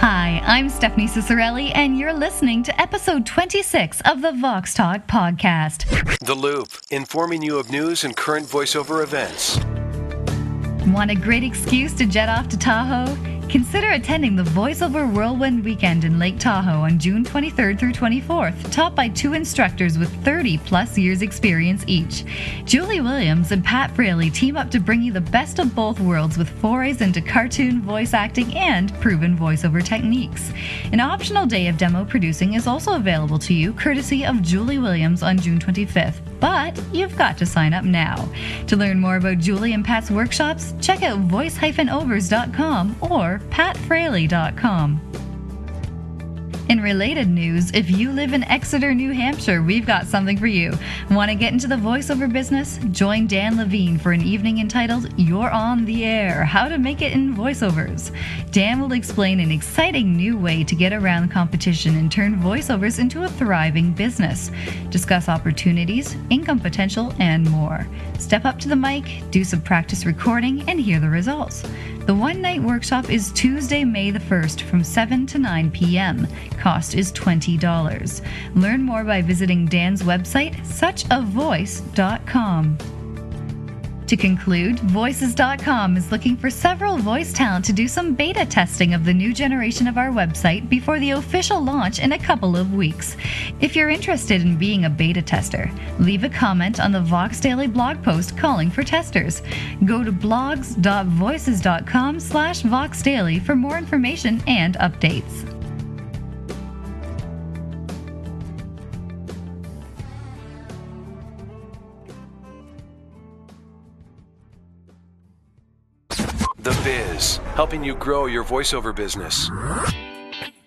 Hi, I'm Stephanie Ciccarelli, and you're listening to episode 26 of the Vox Talk podcast. The Loop, informing you of news and current voiceover events. Want a great excuse to jet off to Tahoe? Consider attending the VoiceOver Whirlwind Weekend in Lake Tahoe on June 23rd through 24th, taught by two instructors with 30 plus years experience each. Julie Williams and Pat Fraley team up to bring you the best of both worlds with forays into cartoon voice acting and proven voiceover techniques. An optional day of demo producing is also available to you courtesy of Julie Williams on June 25th, but you've got to sign up now. To learn more about Julie and Pat's workshops, check out voice-overs.com or patfraley.com. Related news, if you live in Exeter, New Hampshire, we've got something for you. Want to get into the voiceover business? Join Dan Levine for an evening entitled You're on the Air How to Make It in Voiceovers. Dan will explain an exciting new way to get around competition and turn voiceovers into a thriving business. Discuss opportunities, income potential, and more. Step up to the mic, do some practice recording, and hear the results. The one night workshop is Tuesday, May the 1st from 7 to 9 p.m. Cost is $20. Learn more by visiting Dan's website, suchavoice.com. To conclude, Voices.com is looking for several voice talent to do some beta testing of the new generation of our website before the official launch in a couple of weeks. If you're interested in being a beta tester, leave a comment on the Vox Daily blog post calling for testers. Go to blogs.voices.com slash Vox Daily for more information and updates. Helping you grow your voiceover business.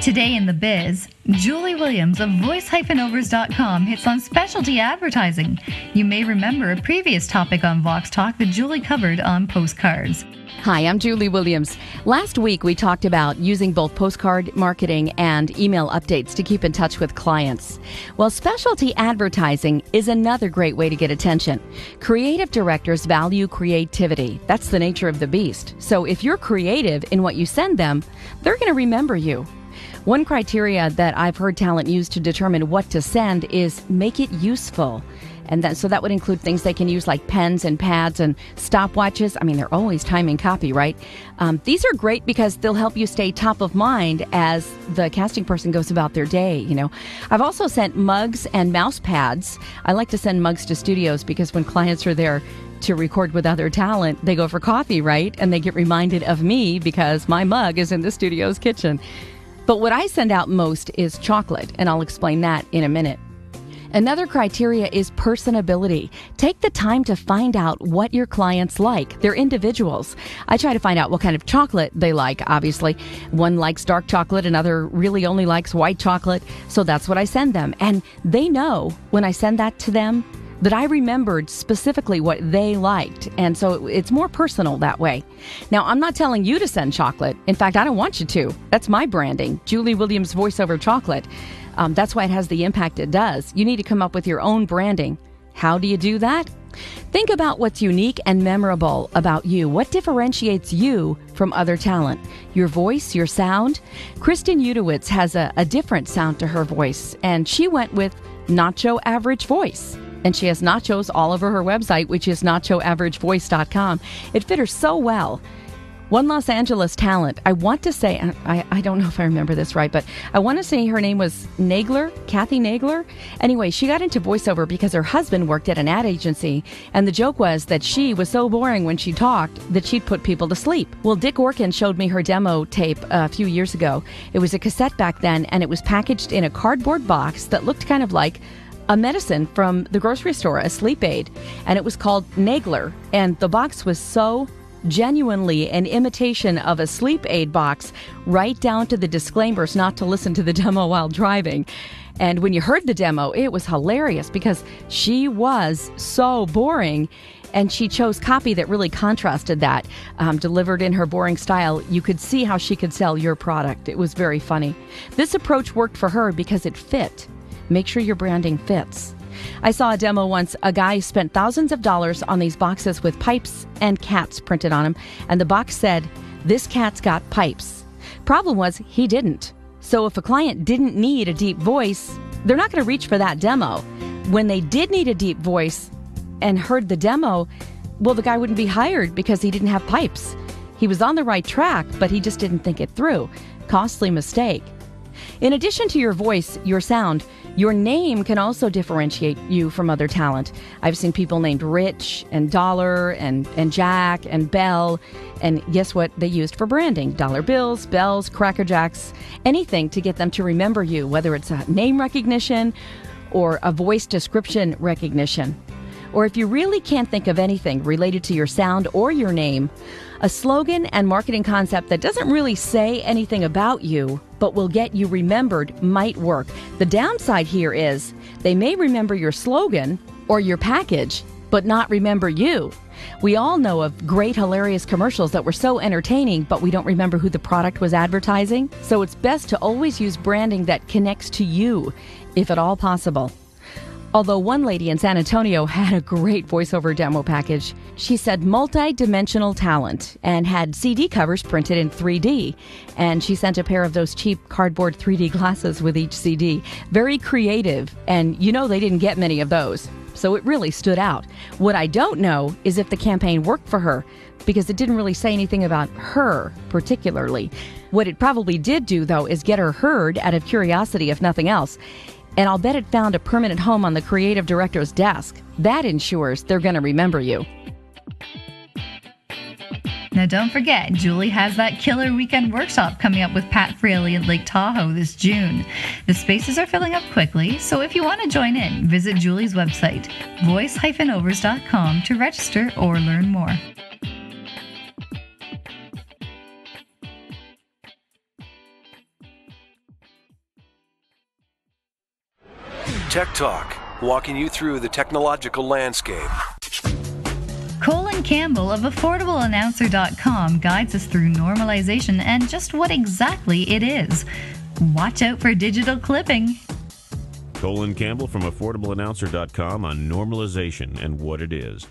Today in the biz, Julie Williams of voice-overs.com hits on specialty advertising. You may remember a previous topic on Vox Talk that Julie covered on postcards. Hi, I'm Julie Williams. Last week we talked about using both postcard marketing and email updates to keep in touch with clients. Well, specialty advertising is another great way to get attention. Creative directors value creativity. That's the nature of the beast. So if you're creative in what you send them, they're going to remember you. One criteria that I've heard talent use to determine what to send is make it useful. And that, so that would include things they can use like pens and pads and stopwatches. I mean, they're always timing copy, right? Um, these are great because they'll help you stay top of mind as the casting person goes about their day. You know, I've also sent mugs and mouse pads. I like to send mugs to studios because when clients are there, to record with other talent, they go for coffee, right? And they get reminded of me because my mug is in the studio's kitchen. But what I send out most is chocolate, and I'll explain that in a minute. Another criteria is personability. Take the time to find out what your clients like. They're individuals. I try to find out what kind of chocolate they like, obviously. One likes dark chocolate, another really only likes white chocolate. So that's what I send them. And they know when I send that to them that I remembered specifically what they liked. And so it's more personal that way. Now, I'm not telling you to send chocolate. In fact, I don't want you to. That's my branding Julie Williams voiceover chocolate. Um, that's why it has the impact it does. You need to come up with your own branding. How do you do that? Think about what's unique and memorable about you. What differentiates you from other talent? Your voice, your sound? Kristen Udowitz has a, a different sound to her voice, and she went with Nacho Average Voice and she has nachos all over her website, which is nachoaveragevoice.com. It fit her so well. One Los Angeles talent, I want to say, I, I don't know if I remember this right, but I want to say her name was Nagler, Kathy Nagler. Anyway, she got into voiceover because her husband worked at an ad agency, and the joke was that she was so boring when she talked that she'd put people to sleep. Well, Dick Orkin showed me her demo tape a few years ago. It was a cassette back then, and it was packaged in a cardboard box that looked kind of like a medicine from the grocery store, a sleep aid, and it was called Nagler. And the box was so genuinely an imitation of a sleep aid box, right down to the disclaimers not to listen to the demo while driving. And when you heard the demo, it was hilarious because she was so boring and she chose copy that really contrasted that, um, delivered in her boring style. You could see how she could sell your product. It was very funny. This approach worked for her because it fit. Make sure your branding fits. I saw a demo once. A guy spent thousands of dollars on these boxes with pipes and cats printed on them, and the box said, This cat's got pipes. Problem was, he didn't. So if a client didn't need a deep voice, they're not going to reach for that demo. When they did need a deep voice and heard the demo, well, the guy wouldn't be hired because he didn't have pipes. He was on the right track, but he just didn't think it through. Costly mistake. In addition to your voice, your sound, your name can also differentiate you from other talent. I've seen people named Rich and Dollar and, and Jack and Bell. And guess what they used for branding? Dollar bills, bells, cracker jacks, anything to get them to remember you, whether it's a name recognition or a voice description recognition. Or if you really can't think of anything related to your sound or your name, a slogan and marketing concept that doesn't really say anything about you, but will get you remembered might work. The downside here is they may remember your slogan or your package, but not remember you. We all know of great, hilarious commercials that were so entertaining, but we don't remember who the product was advertising. So it's best to always use branding that connects to you, if at all possible. Although one lady in San Antonio had a great voiceover demo package, she said multi dimensional talent and had CD covers printed in 3D. And she sent a pair of those cheap cardboard 3D glasses with each CD. Very creative, and you know they didn't get many of those. So it really stood out. What I don't know is if the campaign worked for her, because it didn't really say anything about her particularly. What it probably did do, though, is get her heard out of curiosity, if nothing else and I'll bet it found a permanent home on the creative director's desk. That ensures they're going to remember you. Now, don't forget, Julie has that killer weekend workshop coming up with Pat Fraley at Lake Tahoe this June. The spaces are filling up quickly, so if you want to join in, visit Julie's website, voice-overs.com, to register or learn more. Tech Talk, walking you through the technological landscape. Colin Campbell of AffordableAnnouncer.com guides us through normalization and just what exactly it is. Watch out for digital clipping. Colin Campbell from AffordableAnnouncer.com on normalization and what it is.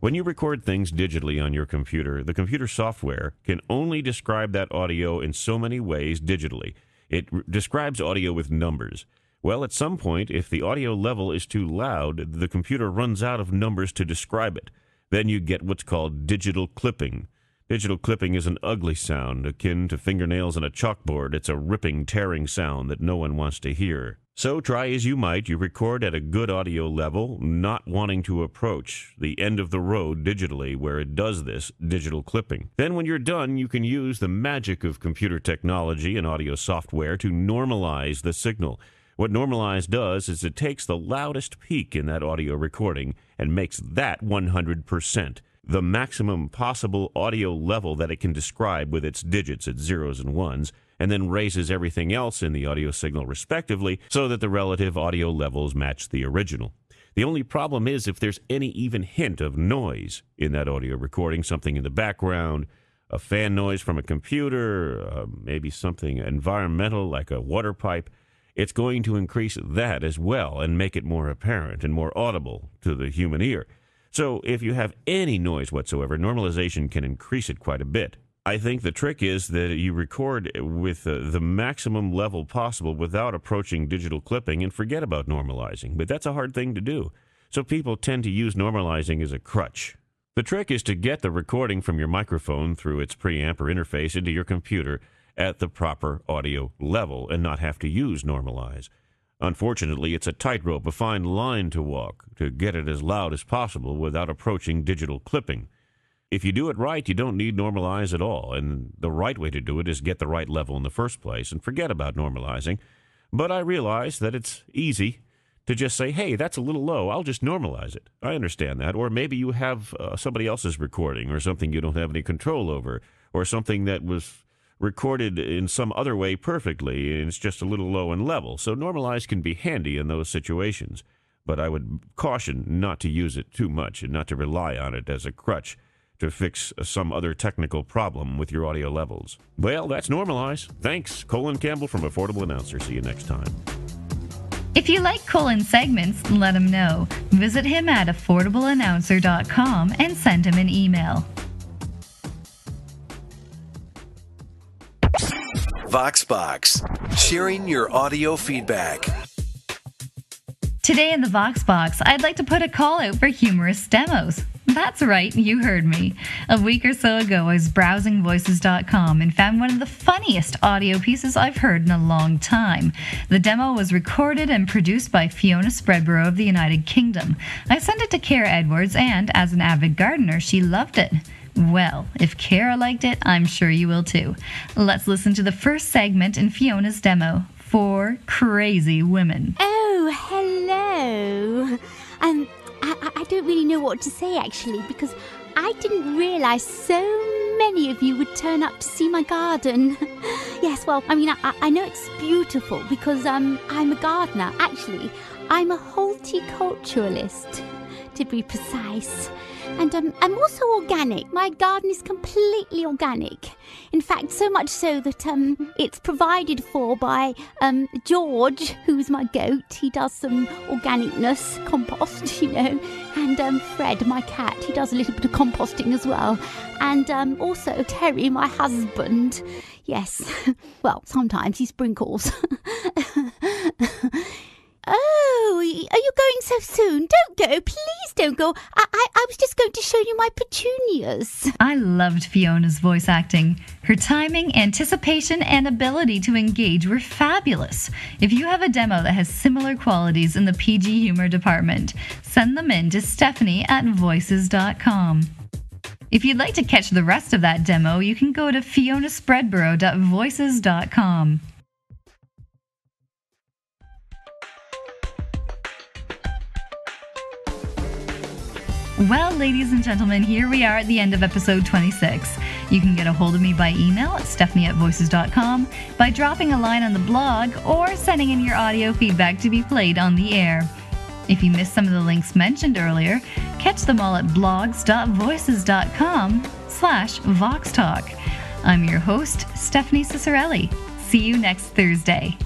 When you record things digitally on your computer, the computer software can only describe that audio in so many ways digitally. It r- describes audio with numbers. Well, at some point, if the audio level is too loud, the computer runs out of numbers to describe it. Then you get what's called digital clipping. Digital clipping is an ugly sound, akin to fingernails on a chalkboard. It's a ripping, tearing sound that no one wants to hear. So try as you might, you record at a good audio level, not wanting to approach the end of the road digitally where it does this digital clipping. Then when you're done, you can use the magic of computer technology and audio software to normalize the signal. What Normalize does is it takes the loudest peak in that audio recording and makes that 100%, the maximum possible audio level that it can describe with its digits, its zeros and ones, and then raises everything else in the audio signal respectively so that the relative audio levels match the original. The only problem is if there's any even hint of noise in that audio recording, something in the background, a fan noise from a computer, uh, maybe something environmental like a water pipe, it's going to increase that as well and make it more apparent and more audible to the human ear. So if you have any noise whatsoever, normalization can increase it quite a bit. I think the trick is that you record with uh, the maximum level possible without approaching digital clipping and forget about normalizing. But that's a hard thing to do. So people tend to use normalizing as a crutch. The trick is to get the recording from your microphone through its preamp or interface into your computer at the proper audio level and not have to use normalize. Unfortunately, it's a tightrope, a fine line to walk to get it as loud as possible without approaching digital clipping. If you do it right, you don't need normalize at all, and the right way to do it is get the right level in the first place and forget about normalizing. But I realize that it's easy to just say, hey, that's a little low. I'll just normalize it. I understand that. Or maybe you have uh, somebody else's recording or something you don't have any control over or something that was recorded in some other way perfectly and it's just a little low in level. So normalize can be handy in those situations. But I would caution not to use it too much and not to rely on it as a crutch to fix some other technical problem with your audio levels. Well, that's normalize. Thanks, Colin Campbell from Affordable Announcer. See you next time. If you like Colin's segments, let him know. Visit him at affordableannouncer.com and send him an email. VoxBox, sharing your audio feedback. Today in the VoxBox, I'd like to put a call out for humorous demos. That's right, you heard me. A week or so ago, I was browsing voices.com and found one of the funniest audio pieces I've heard in a long time. The demo was recorded and produced by Fiona Spreadborough of the United Kingdom. I sent it to Kara Edwards, and as an avid gardener, she loved it. Well, if Kara liked it, I'm sure you will too. Let's listen to the first segment in Fiona's demo for Crazy Women. Oh, hello. Um, I, I don't really know what to say actually because I didn't realise so many of you would turn up to see my garden. yes, well, I mean, I, I know it's beautiful because um, I'm a gardener. Actually, I'm a horticulturalist, to be precise. And um, I'm also organic. My garden is completely organic. In fact, so much so that um, it's provided for by um, George, who's my goat. He does some organicness, compost, you know. And um, Fred, my cat, he does a little bit of composting as well. And um, also Terry, my husband. Yes, well, sometimes he sprinkles. Oh, are you going so soon? Don't go. Please don't go. I, I, I, was just going to show you my petunias. I loved Fiona's voice acting. Her timing, anticipation, and ability to engage were fabulous. If you have a demo that has similar qualities in the PG humor department, send them in to Stephanie at voices.com. If you'd like to catch the rest of that demo, you can go to fionaspreadborough.voices.com. Well, ladies and gentlemen, here we are at the end of episode 26. You can get a hold of me by email at stephanie at voices.com, by dropping a line on the blog, or sending in your audio feedback to be played on the air. If you missed some of the links mentioned earlier, catch them all at blogs.voices.com slash voxtalk. I'm your host, Stephanie Ciccarelli. See you next Thursday.